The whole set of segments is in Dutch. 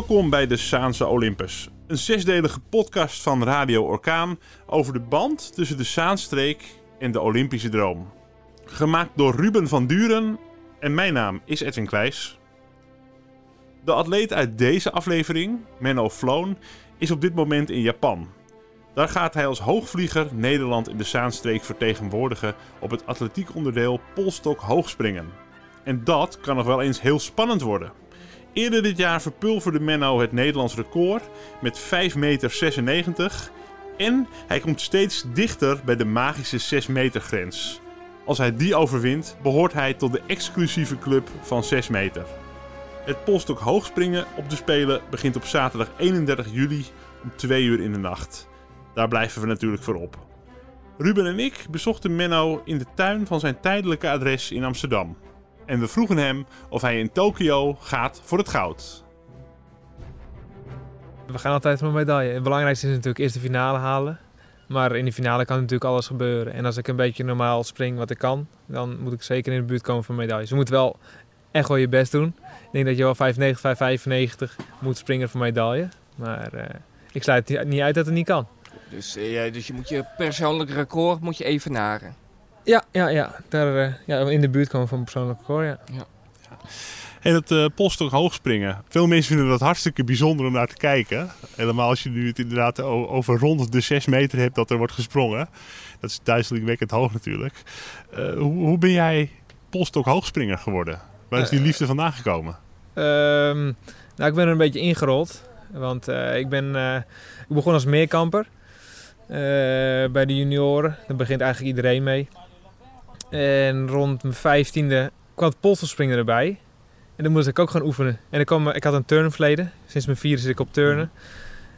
Welkom bij de Saanse Olympus. Een zesdelige podcast van Radio Orkaan over de band tussen de Zaanstreek en de Olympische droom. Gemaakt door Ruben van Duren en mijn naam is Edwin Kwijs. De atleet uit deze aflevering, Menno Floon, is op dit moment in Japan. Daar gaat hij als hoogvlieger Nederland in de Zaanstreek vertegenwoordigen op het atletiekonderdeel polstok hoogspringen. En dat kan nog wel eens heel spannend worden. Eerder dit jaar verpulverde Menno het Nederlands record met 5,96 meter. En hij komt steeds dichter bij de magische 6 meter grens. Als hij die overwint, behoort hij tot de exclusieve club van 6 meter. Het polstok hoogspringen op de Spelen begint op zaterdag 31 juli om 2 uur in de nacht. Daar blijven we natuurlijk voor op. Ruben en ik bezochten Menno in de tuin van zijn tijdelijke adres in Amsterdam. En we vroegen hem of hij in Tokio gaat voor het goud. We gaan altijd voor een medaille. Het belangrijkste is natuurlijk eerst de finale halen. Maar in de finale kan natuurlijk alles gebeuren. En als ik een beetje normaal spring wat ik kan, dan moet ik zeker in de buurt komen van medailles. Je moet wel echt wel je best doen. Ik denk dat je wel 95, 595 moet springen voor medaille. Maar uh, ik sluit niet uit dat het niet kan. Dus, uh, dus je moet je persoonlijk record moet je even naren. Ja, ja, ja. Daar, uh, ja, in de buurt komen van een persoonlijk record, ja. ja. ja. En het uh, polstok hoogspringen. Veel mensen vinden dat hartstikke bijzonder om naar te kijken. Helemaal als je nu het inderdaad over rond de 6 meter hebt dat er wordt gesprongen. Dat is duizelingwekkend hoog natuurlijk. Uh, hoe, hoe, ben jij polstok hoogspringer geworden? Waar is die liefde vandaan gekomen? Um, nou, ik ben er een beetje ingerold. Want ik, ben, ik begon als meerkamper. bij de junioren. Daar begint eigenlijk iedereen mee. En rond mijn vijftiende kwam het polsspringen erbij. En dan moest ik ook gaan oefenen. En ik, kwam, ik had een turnverleden. Sinds mijn vierde zit ik op turnen.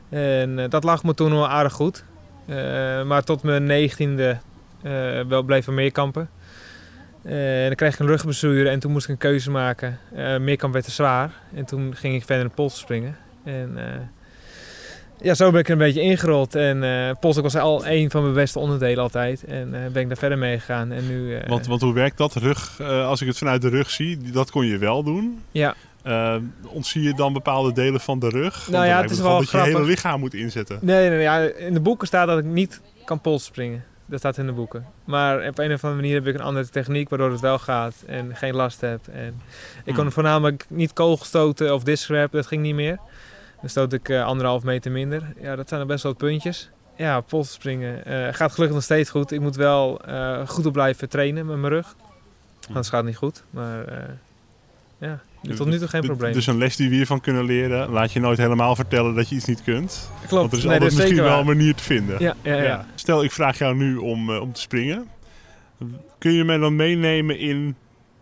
En uh, dat lag me toen wel aardig goed. Uh, maar tot mijn negentiende uh, wel bleef er meerkampen. en dan kreeg ik een rugblessure en toen moest ik een keuze maken. meerkamp werd te zwaar. En toen ging ik verder in de pols springen. En ja, zo ben ik er een beetje ingerold. En uh, polstok was al een van mijn beste onderdelen altijd. En uh, ben ik daar verder mee gegaan. En nu, uh, want, want hoe werkt dat? Rug, als ik het vanuit de rug zie, dat kon je wel doen. Ja. ontzie je dan bepaalde delen van de rug? Nou ja, het is wel dat grappig. je hele lichaam moet inzetten. Nee, nee, ja, in de boeken staat dat ik niet kan polsspringen. Dat staat in de boeken. Maar op een of andere manier heb ik een andere techniek waardoor het wel gaat en geen last heb. En ik kon hmm. voornamelijk niet kogelstoten of discrap, dat ging niet meer. Dan stoot ik uh, anderhalf meter minder. Ja, dat zijn er best wel puntjes. Ja, polsspringen uh, gaat gelukkig nog steeds goed. Ik moet wel uh, goed op blijven trainen met mijn rug. Anders gaat het niet goed. Maar ja, tot nu toe geen probleem. Dus een les die we hiervan kunnen leren, laat je nooit helemaal vertellen dat je iets niet kunt. Klopt. Want er is nee, altijd misschien wel een manier te vinden. Ja, ja, ja. ja. Stel, ik vraag jou nu om, om te springen. Kun je mij dan meenemen in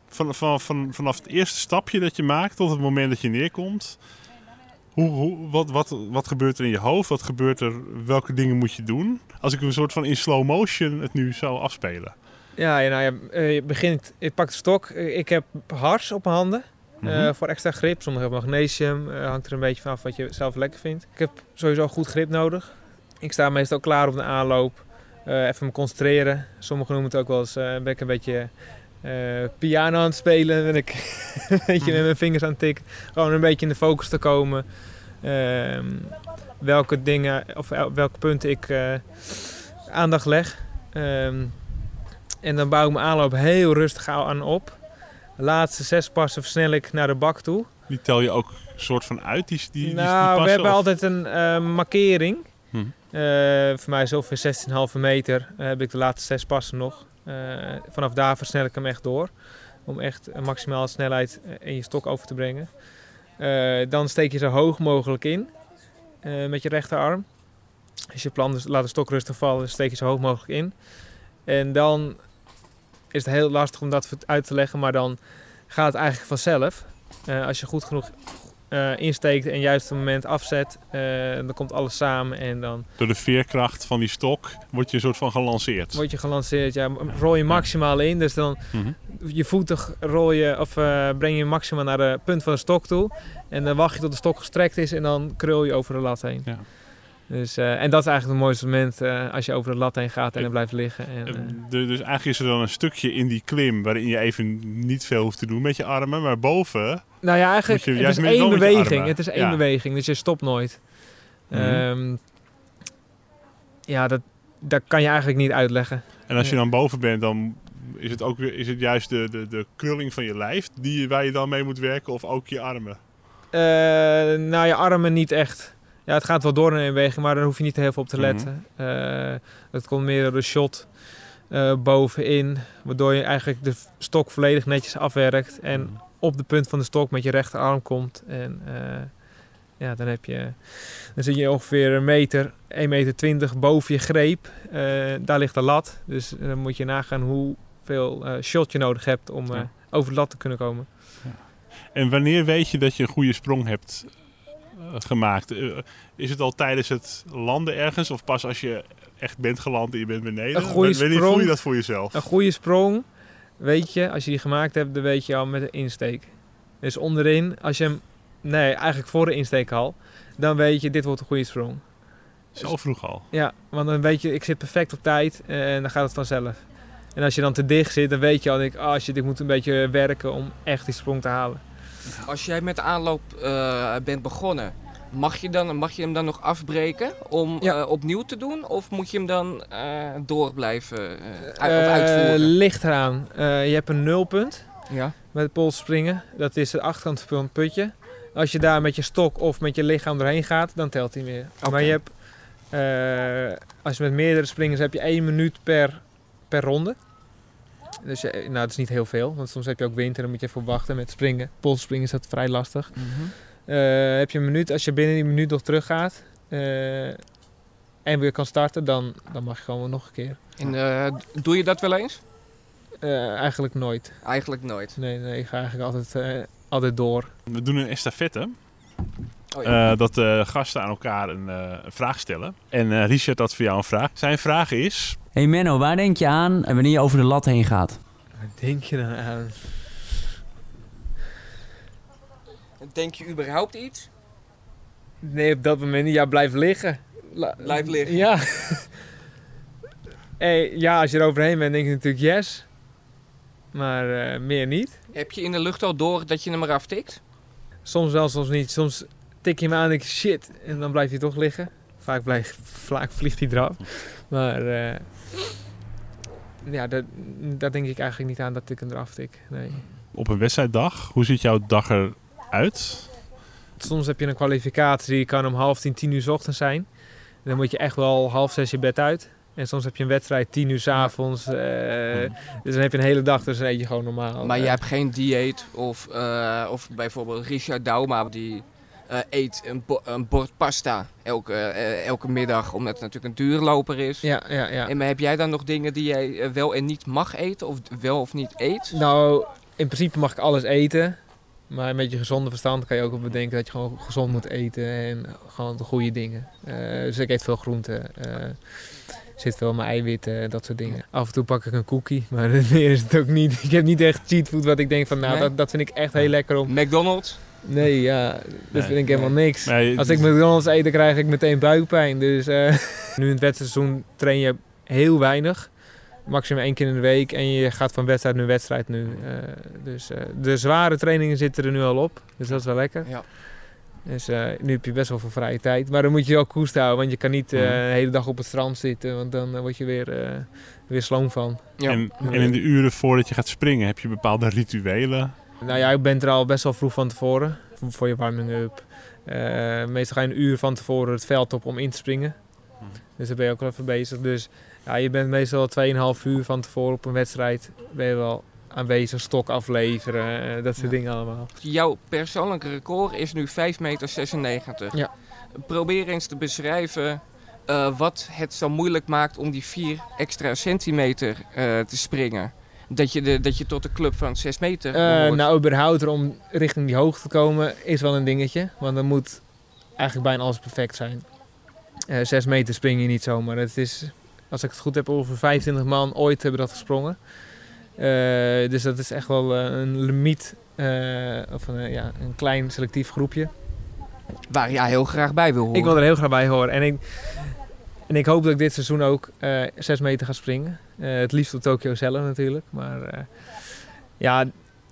van, van, van, vanaf het eerste stapje dat je maakt tot het moment dat je neerkomt? Hoe, hoe, wat, wat, wat gebeurt er in je hoofd? Wat gebeurt er? Welke dingen moet je doen? Als ik een soort van in slow motion het nu zou afspelen. Ja, nou ja, je begint, ik pak de stok. Ik heb hars op mijn handen. Mm -hmm. voor extra grip. Sommigen hebben magnesium. Uh, hangt er een beetje vanaf wat je zelf lekker vindt. Ik heb sowieso goed grip nodig. Ik sta meestal klaar op de aanloop. Uh, even me concentreren. Sommigen noemen het ook wel eens ben ik een beetje piano aan het spelen. Ben ik een beetje met mijn vingers aan het tikken. Gewoon een beetje in de focus te komen. Uh, welke dingen of welke punten ik uh, aandacht leg. Um, en dan bouw ik mijn aanloop heel rustig aan op. De laatste zes passen versnel ik naar de bak toe. Die tel je ook soort van uit? Die, die, die, nou, passen, we hebben of? altijd een uh, markering. Hm. Uh, voor mij is ongeveer 16,5 meter. heb ik de laatste zes passen nog. Vanaf daar versnel ik hem echt door. Om echt maximale snelheid in je stok over te brengen. Uh, dan steek je zo hoog mogelijk in met je rechterarm. Als je plan laat de stok rustig vallen, steek je zo hoog mogelijk in. En dan is het heel lastig om dat uit te leggen, maar dan gaat het eigenlijk vanzelf. Als je goed genoeg insteekt en juist het moment afzet, dan komt alles samen en dan... Door de veerkracht van die stok word je een soort van gelanceerd. Word je gelanceerd, ja. Rol je maximaal in, dus dan mm -hmm. je voeten rol je, of breng je maximaal naar de punt van de stok toe. En dan wacht je tot de stok gestrekt is en dan krul je over de lat heen. Ja. Dus, eh, en dat is eigenlijk het mooiste moment eh, als je over de lat heen gaat en er blijft liggen. En, Eh, eh, du- dus eigenlijk is er dan een stukje in die klim waarin je even niet veel hoeft te doen met je armen. Maar boven, nou ja, eigenlijk, je het is één beweging. Het is één Ja. beweging, dus je stopt nooit. Ehm, ja, dat, dat kan je eigenlijk niet uitleggen. en als je dan boven bent, dan is het, ook is het juist de, de, de krulling van je lijf die, waar je dan mee moet werken of ook je armen. Eh, nou, je armen niet echt. Ja, het gaat wel door in een beweging, maar daar hoef je niet heel veel op te Mhm. letten. Eh, het komt meer door de shot eh, bovenin, waardoor je eigenlijk de stok volledig netjes afwerkt en Mhm. Op de punt van de stok met je rechterarm komt. En eh, ja, dan heb je, dan zit je ongeveer een meter, 1,20 meter boven je greep. Eh, daar ligt de lat, dus dan moet je nagaan hoeveel eh shot je nodig hebt om eh, Ja. over de lat te kunnen komen. En wanneer weet je dat je een goede sprong hebt eh, gemaakt? Eh, is het al tijdens het landen ergens of pas als je echt bent geland en je bent beneden? Een goede Wanneer voel je dat voor jezelf? Een goede sprong, weet je, als je die gemaakt hebt, dan weet je al met de insteek. Dus onderin, als je hem, nee, eigenlijk voor de insteek al, dan weet je, dit wordt een goede sprong. Zo vroeg al. Ja, want dan weet je, ik zit perfect op tijd en dan gaat het vanzelf. En als je dan te dicht zit, dan weet je al, denk, ik, ah shit, ik moet een beetje werken om echt die sprong te halen. Als jij met de aanloop eh, bent begonnen, mag je, dan, mag je hem dan nog afbreken om Ja. eh, opnieuw te doen? Of moet je hem dan eh, door blijven Eh, uitvoeren? ligt eraan. Je hebt een nulpunt Ja. met het polsspringen. Dat is de achterkant van het putje. Als je daar met je stok of met je lichaam doorheen gaat, dan telt hij meer. Maar je hebt, als je met meerdere springers heb je één minuut per, per ronde. Dus je, nou, dat is niet heel veel, want soms heb je ook wind en dan moet je even wachten met springen. Polsspringen is dat vrij lastig. Eh, heb je een minuut, als je binnen die minuut nog teruggaat eh, en weer kan starten, dan, dan mag je gewoon nog een keer. En, eh, doe je dat wel eens? Eh, eigenlijk nooit. Eigenlijk nooit. Nee, nee, ik ga eigenlijk altijd, eh, altijd door. We doen een estafette. Oh, ja. eh, dat de gasten aan elkaar een, eh, een vraag stellen. En eh, Richard had voor jou een vraag. Zijn vraag is... Hey Menno, waar denk je aan wanneer je over de lat heen gaat? Wat denk je dan aan? Denk je überhaupt iets? Nee, op dat moment niet. Ja, blijf liggen. La- Blijf liggen. Ja. hey, ja, als je er overheen bent, denk je natuurlijk yes. Maar eh, meer niet. Heb je in de lucht al door dat je hem eraf tikt? Soms wel, soms niet. Soms tik je hem aan en denk shit. En dan blijft hij toch liggen. Vaak, blijft, vaak vliegt hij eraf. Maar eh, ja, dat, daar denk ik eigenlijk niet aan dat ik hem eraf tik. Nee. Op een wedstrijddag, hoe ziet jouw dag eruit? Soms heb je een kwalificatie, die kan om half tien, tien uur 's ochtends zijn. En dan moet je echt wel half zes je bed uit. En soms heb je een wedstrijd tien uur 's avonds. eh, dus dan heb je een hele dag, dus dan eet je gewoon normaal. Maar je Eh, hebt geen dieet of, eh, of bijvoorbeeld Richard Dauma die eh, eet een, bo- een bord pasta elke, eh, elke middag omdat het natuurlijk een duurloper is. Ja, ja, ja. En maar heb jij dan nog dingen die jij wel en niet mag eten of wel of niet eet? Nou, in principe mag ik alles eten. Maar met je gezonde verstand kan je ook wel bedenken dat je gewoon gezond moet eten. En gewoon de goede dingen. Eh, dus ik eet veel groenten. eh, zit veel in mijn eiwitten, dat soort dingen. Af en toe pak ik een cookie, maar meer is het ook niet. Ik heb niet echt cheatfood wat ik denk van, nou, Nee? dat, dat vind ik echt heel lekker om. McDonald's? Nee, ja, dat Nee. vind ik helemaal niks. Nee, Als ik McDonald's eet, dan krijg ik meteen buikpijn. Dus eh, nu in het wedstrijdseizoen train je heel weinig. Maximum één keer in de week. En je gaat van wedstrijd naar wedstrijd nu. Eh, dus eh, de zware trainingen zitten er nu al op. Dus dat is wel lekker. Ja. Dus eh, nu heb je best wel veel vrije tijd. Maar dan moet je wel koest houden. Want je kan niet eh, Mhm. de hele dag op het strand zitten. Want dan word je weer, eh, weer sloom van. Ja. En, en in de uren voordat je gaat springen, heb je bepaalde rituelen? Nou ja, ik ben er al best wel vroeg van tevoren. Voor, je warming-up. Eh, meestal ga je een uur van tevoren het veld op om in te springen. Mhm. Dus daar ben je ook wel even bezig. Dus ja, je bent meestal 2,5 uur van tevoren op een wedstrijd. Ben je wel aanwezig, stok afleveren, eh, dat soort Ja. dingen allemaal. Jouw persoonlijke record is nu 5,96 meter. Ja. Probeer eens te beschrijven eh, wat het zo moeilijk maakt om die 4 extra centimeter eh, te springen. Dat je, de, dat je tot de club van 6 meter behoort. nou, überhaupt er om richting die hoogte te komen is wel een dingetje. Want dan moet eigenlijk bijna alles perfect zijn. Eh 6 meter spring je niet zomaar. Het is, als ik het goed heb, over 25 man ooit hebben dat gesprongen. Eh, dus dat is echt wel eh, een limiet. eh, of een, ja, een klein selectief groepje. Waar jij heel graag bij wil horen. Ik wil er heel graag bij horen. En ik, en ik hoop dat ik dit seizoen ook eh 6 meter ga springen. Het liefst op Tokio zelf natuurlijk. Maar ja,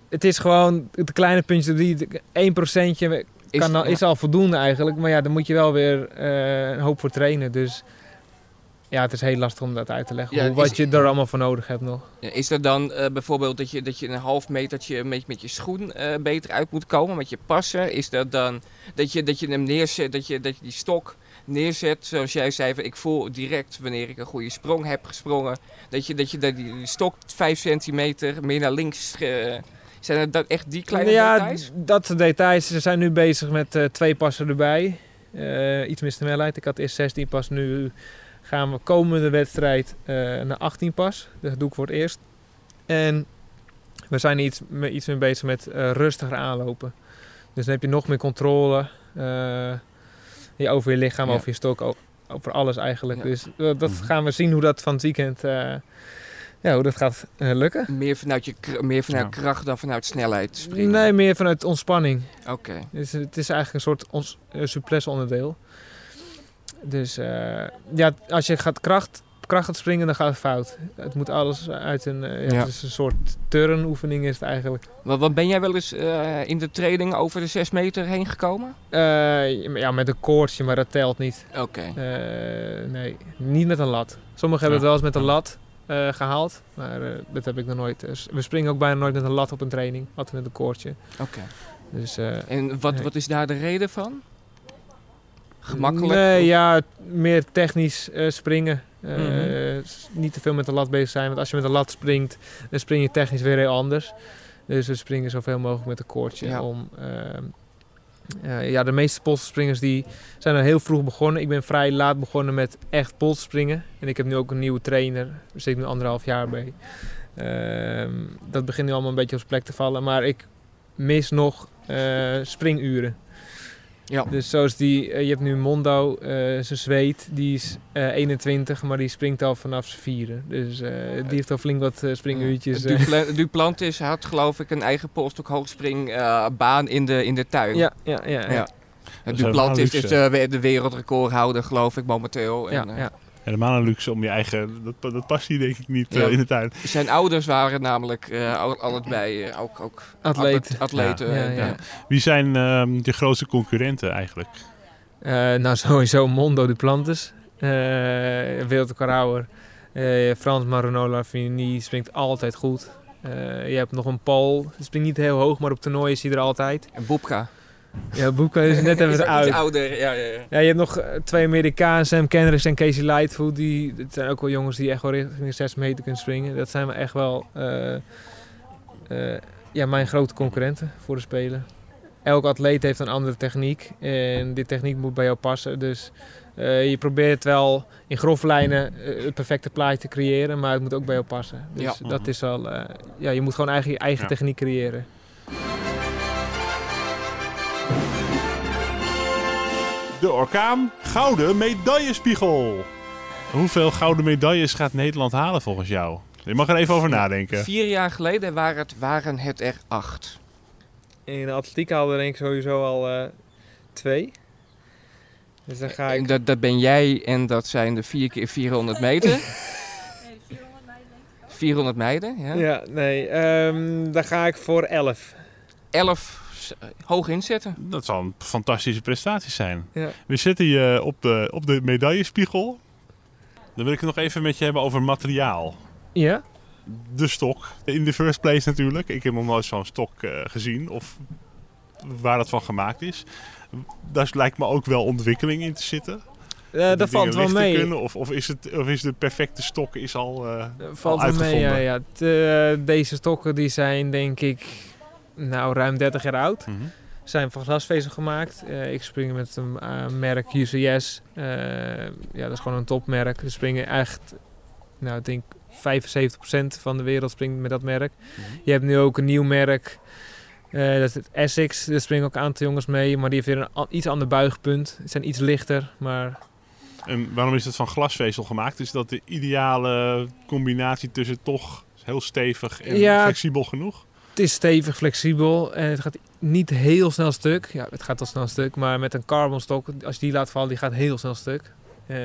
het is gewoon de kleine puntjes. Die 1 procentje Is- kan al, is al voldoende eigenlijk. Maar ja, dan moet je wel weer een hoop voor trainen. Dus ja, het is heel lastig om dat uit te leggen. Ja, hoe- wat is- je er allemaal voor nodig hebt nog. Is er dan eh, bijvoorbeeld dat je, dat je een half metertje met, met je schoen eh, beter uit moet komen, met je passen? Is dat dan dat je, dat je hem neerzet, dat je, dat je die stok neerzet, zoals jij zei, ik voel direct wanneer ik een goede sprong heb gesprongen, dat je, dat je dat die, stok 5 centimeter meer naar links... eh, zijn dat echt die kleine ja, details? dat soort details. Ze zijn nu bezig met twee passen erbij. Iets meer snelheid. Ik had eerst 16 pas. Nu gaan we komende wedstrijd eh, naar 18 pas. Dat doe ik voor het eerst. En we zijn iets, me- iets meer bezig met eh, rustiger aanlopen. Dus dan heb je nog meer controle eh, ja, over je lichaam, Ja. over je stok, over alles eigenlijk. Ja. Dus dat Mhm. gaan we zien hoe dat van het weekend eh, ja, hoe dat gaat lukken. Meer vanuit, je, kr- meer vanuit Ja. kracht dan vanuit snelheid springen? Nee, meer vanuit ontspanning. Oké. Dus het is eigenlijk een soort ons, souplesse onderdeel. Dus eh, ja, als je gaat kracht, kracht gaat springen, dan gaat het fout. Het moet alles uit een, eh, ja, Ja. Het is een soort turnoefening is het eigenlijk. Wat, wat ben jij wel eens eh, in de training over de 6 meter heen gekomen? Ja, met een koordje, maar dat telt niet. Oké. Nee, niet met een lat. Sommigen hebben het wel eens met een lat eh, gehaald, maar dat heb ik nog nooit. We springen ook bijna nooit met een lat op een training, altijd met een koordje. Oké. Dus, En wat, Nee. wat is daar de reden van? Gemakkelijk? Nee, Of- ja, meer technisch eh, springen. Eh, Mhm. Niet te veel met de lat bezig zijn. Want als je met de lat springt, dan spring je technisch weer heel anders. Dus we springen zoveel mogelijk met een koordje. Ja. Om, ehm, eh, ja, de meeste polsterspringers die zijn al heel vroeg begonnen. Ik ben vrij laat begonnen met echt polsterspringen. En ik heb nu ook een nieuwe trainer. Daar zit ik nu anderhalf jaar bij. Ehm, dat begint nu allemaal een beetje op zijn plek te vallen. Maar ik mis nog springuren. Ja. Dus zoals die, eh, je hebt nu Mondo, eh zijn zweet, die is eh, 21, maar die springt al vanaf zijn vieren. Dus eh, die heeft al flink wat eh, springuurtjes. eh. Dupla Duplantis had geloof ik een eigen polstok hoogspring eh, baan in de, in de tuin. ja, ja, ja, ja. Ja. is is de, we- de wereldrecordhouder geloof ik momenteel. ja, En, eh, ja. Helemaal een luxe om je eigen... Dat, dat past hier denk ik niet Ja. eh, in de tuin. Zijn ouders waren namelijk eh, al- allebei eh, ook, ook Atleet. atlet- atleten. Ja, Wie zijn ehm je grootste concurrenten eigenlijk? Eh, nou, sowieso Mondo Duplantis, uh, wereldrecordhouder. Eh Frans Marono Lavini springt altijd goed. Eh, je hebt nog een Paul, die springt niet heel hoog, maar op toernooien is hij er altijd. en Boepka. Ja, Boeka is net even Is oud. ouder. Ja, ja, ja. Ja, je hebt nog eh, twee Amerikanen, Sam Kendricks en Casey Lightfoot. Die, het zijn ook wel jongens die echt wel richting de 6 meter kunnen springen. Dat zijn wel echt wel eh, eh, ja, mijn grote concurrenten voor de Spelen. Elk atleet heeft een andere techniek. En die techniek moet bij jou passen. Dus eh, je probeert wel in grove lijnen het perfecte plaatje te creëren. Maar het moet ook bij jou passen. Dus Ja. dat is wel... eh, ja, je moet gewoon eigen, je eigen Ja. techniek creëren. De Orkaan Gouden Medaillespiegel. Hoeveel gouden medailles gaat Nederland halen volgens jou? Je mag er even over nadenken. Vier jaar geleden waren het, waren het er acht. In de atletiek haalde denk ik sowieso al eh, twee. Dus dan ga ik... dat, dat ben jij en dat zijn de vier keer 400 meter. 400 meiden, ja. Ja, nee. ehm dan ga ik voor 11. 11 s- hoog inzetten. Dat zal een fantastische prestatie zijn. Ja. We zitten hier op de, op de medaillespiegel. Dan wil ik het nog even met je hebben over materiaal. Ja? De stok. In the first place natuurlijk. Ik heb nog nooit zo'n stok eh, gezien. Of waar dat van gemaakt is. Daar lijkt me ook wel ontwikkeling in te zitten. Eh, Die dat valt wel mee. Of, of, is het, of is de perfecte stok is al... eh, Dat valt al wel mee, ja. ja. Eh, deze stokken die zijn denk ik nou, ruim 30 jaar oud. mhm. Zijn van glasvezel gemaakt. Eh, ik spring met een eh, merk UCS. Eh, ja, dat is gewoon een topmerk. We springen echt, nou ik denk 75% van de wereld springt met dat merk. Mhm. Je hebt nu ook een nieuw merk. Eh, dat is het Essex. Daar springen ook een aantal jongens mee. Maar die heeft weer een iets ander buigpunt. Ze zijn iets lichter. Maar En waarom is het van glasvezel gemaakt? Is dat de ideale combinatie tussen toch heel stevig en Ja. flexibel genoeg? Het is stevig, flexibel en het gaat niet heel snel stuk. Ja, het gaat al snel stuk, maar met een carbonstok, als je die laat vallen, die gaat heel snel stuk. Eh,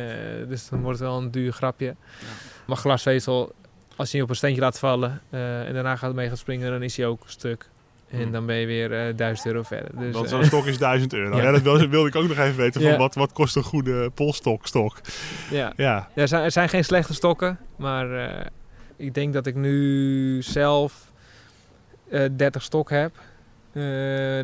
dus dan wordt het wel een duur grapje. Maar glasvezel, als je die op een steentje laat vallen eh, en daarna gaat mee gaat springen, dan is hij ook stuk. En Hmm. dan ben je weer eh 1000 euro verder. Dus, Want zo'n stok is 1000 euro. Ja, Ja. dat wilde, ik ook nog even weten. Van Ja. wat, wat kost een goede polstok? Stok? ja. Ja, Ja, er zijn, er zijn geen slechte stokken, maar ik denk dat ik nu zelf eh 30 stok heb. Eh,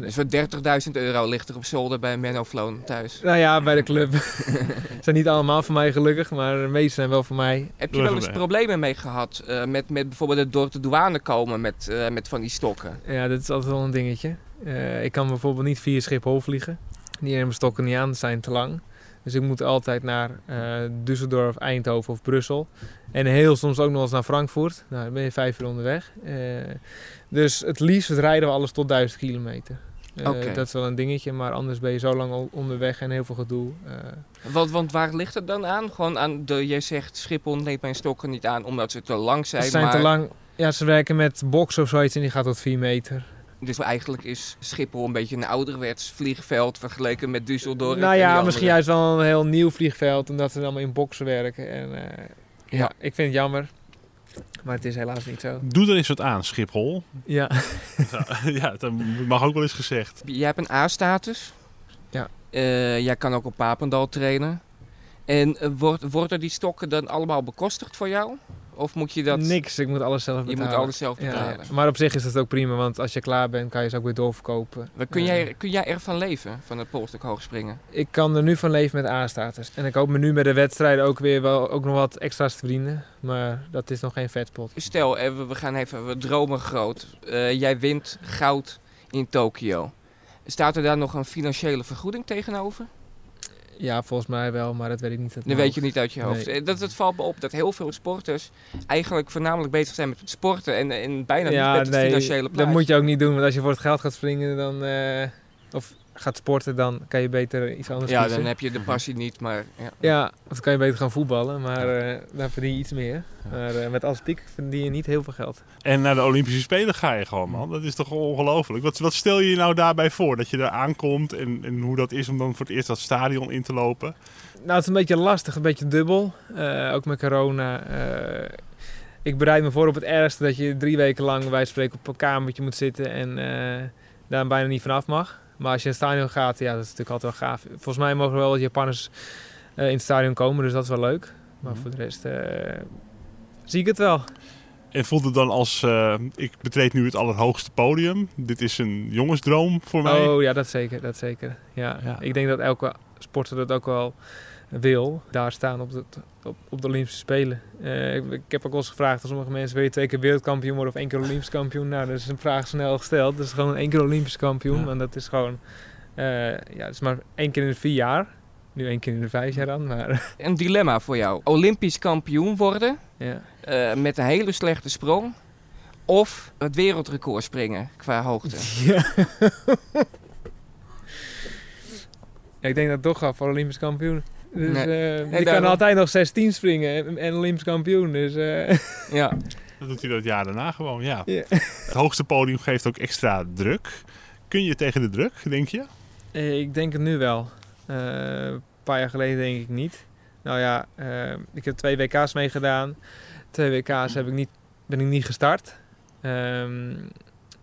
Dus voor 30.000 euro ligt er op zolder bij Menno Floon thuis. nou ja, bij de club. Ze zijn niet allemaal voor mij gelukkig, maar de meeste zijn wel voor mij. Heb je wel eens problemen mee gehad eh, met, met bijvoorbeeld het door de douane komen met, eh, met van die stokken? Ja, dat is altijd wel een dingetje. Eh, ik kan bijvoorbeeld niet via Schiphol vliegen. Die mijn stokken niet aan, zijn te lang. Dus ik moet altijd naar eh Düsseldorf, Eindhoven of Brussel. En heel soms ook nog eens naar Frankfurt. Nou, dan ben je vijf uur onderweg. Eh, dus het liefst rijden we alles tot 1000 kilometer. Oké. Dat is wel een dingetje, maar anders ben je zo lang onderweg en heel veel gedoe. Want, want waar ligt het dan aan? Gewoon aan de, jij zegt Schiphol neemt mijn stokken niet aan omdat ze te lang zijn. ze zijn maar, te lang. Ja, ze werken met box of zoiets en die gaat tot 4 meter. Dus eigenlijk is Schiphol een beetje een ouderwets vliegveld vergeleken met Düsseldorf. nou ja, misschien juist wel een heel nieuw vliegveld, omdat ze allemaal in boxen werken. En, eh, ja. Ja. ik vind het jammer. Maar het is helaas niet zo. doe er eens wat aan, Schiphol. Ja, ja, dat mag ook wel eens gezegd. Jij hebt een A-status. Ja. Eh, jij kan ook op Papendal trainen. En eh, wordt, worden die stokken dan allemaal bekostigd voor jou? Of moet je dat... niks. Ik moet alles zelf Je betalen. moet alles zelf Ja, betalen. maar op zich is dat ook prima, want als je klaar bent, kan je ze ook weer doorverkopen. Maar kun, jij, kun jij ervan leven, van het polstuk hoogspringen? Ik kan er nu van leven met A-status. En ik hoop me nu met de wedstrijden ook weer wel ook nog wat extra's te verdienen. Maar dat is nog geen vetpot. Stel, eh, we we gaan even, we dromen groot. Eh, jij wint goud in Tokio. Staat er daar nog een financiële vergoeding tegenover? Ja, volgens mij wel, maar dat weet ik niet. Dat weet je niet uit je hoofd. Nee. Eh, Dat, het valt me op dat heel veel sporters eigenlijk voornamelijk bezig zijn met het sporten en, en bijna ja, niet met het nee, financiële dat plaatje. moet je ook niet doen. Want als je voor het geld gaat springen, dan... eh, of gaat sporten, dan kan je beter iets anders ja, kiezen. dan heb je de passie niet, maar ja. Ja, of dan kan je beter gaan voetballen, maar eh dan verdien je iets meer. Maar eh, met atletiek verdien je niet heel veel geld. En naar de Olympische Spelen ga je gewoon, man. Dat is toch ongelooflijk. Wat, wat stel je je nou daarbij voor? Dat je er aankomt en, en hoe dat is om dan voor het eerst dat stadion in te lopen? Nou, het is een beetje lastig, een beetje dubbel. Eh, ook met corona. Eh, ik bereid me voor op het ergste dat je drie weken lang bij spreken op een kamertje moet zitten en eh, daar bijna niet vanaf mag. Maar als je in het stadion gaat, ja, dat is natuurlijk altijd wel gaaf. Volgens mij mogen er wel wat Japanners eh, in het stadion komen, dus dat is wel leuk. Maar Mhm. voor de rest eh, zie ik het wel. En voelt het dan als, eh, ik betreed nu het allerhoogste podium. Dit is een jongensdroom voor mij. Oh ja, dat zeker, dat zeker. Ja, Ja. ik denk dat elke sporter dat ook wel wil. Daar staan op, het, op, op de Olympische Spelen. Eh, ik, ik heb ook wel eens gevraagd aan sommige mensen: wil je twee keer wereldkampioen worden of één keer Olympisch kampioen? Nou, dat is een vraag snel gesteld. Dat is gewoon één keer Olympisch kampioen. Ja. Want dat is gewoon, eh, ja, het is maar één keer in de vier jaar. Nu één keer in de vijf jaar dan, maar Een dilemma voor jou. Olympisch kampioen worden ja. eh, met een hele slechte sprong. Of het wereldrecord springen qua hoogte. Ja. ja, ik denk dat ik toch ga voor Olympisch kampioen. Dus Nee. eh, Nee, kan altijd nog 16 springen en, en Olympisch kampioen. Dus eh, ja. Dat doet hij dat jaar daarna gewoon, ja. Ja. Het hoogste podium geeft ook extra druk. Kun je tegen de druk, denk je? eh, ik denk het nu wel. Eh, een paar jaar geleden denk ik niet. Nou ja, ik heb twee WK's meegedaan. Twee WK's heb ik niet, ben ik niet gestart. Ehm,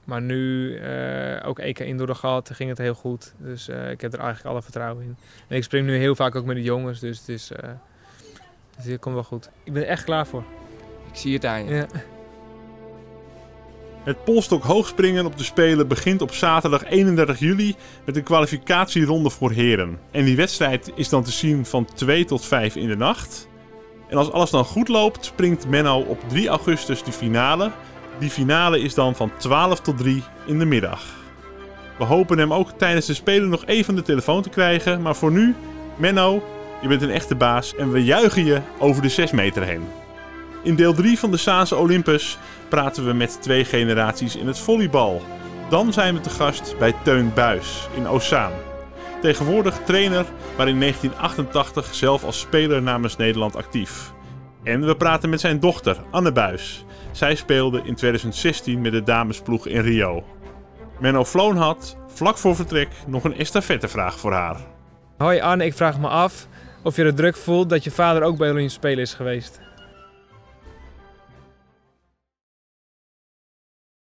maar nu uh, ook EK Indoor gehad, ging het heel goed. Dus uh, ik heb er eigenlijk alle vertrouwen in. En ik spring nu heel vaak ook met de jongens, dus het is, uh, dus het komt wel goed. Ik ben er echt klaar voor. Ik zie het aan je. Ja. Het polstok hoogspringen op de Spelen begint op zaterdag 31 juli met een kwalificatieronde voor heren. En die wedstrijd is dan te zien van 2 tot 5 in de nacht. En als alles dan goed loopt, springt Menno op 3 augustus de finale. Die finale is dan van 12 tot 3 in de middag. We hopen hem ook tijdens de Spelen nog even de telefoon te krijgen. Maar voor nu, Menno, je bent een echte baas en we juichen je over de 6 meter heen. In deel 3 van de Saanse Olympus praten we met twee generaties in het volleybal. Dan zijn we te gast bij Teun Buis in Ozaan. Tegenwoordig trainer, maar in 1988 zelf als speler namens Nederland actief. En we praten met zijn dochter, Anne Buis. Zij speelde in 2016 met de damesploeg in Rio. Menno Floon had, vlak voor vertrek, nog een estafettevraag voor haar. Hoi Anne, ik vraag me af of je de druk voelt dat je vader ook bij Olympische Spelen is geweest.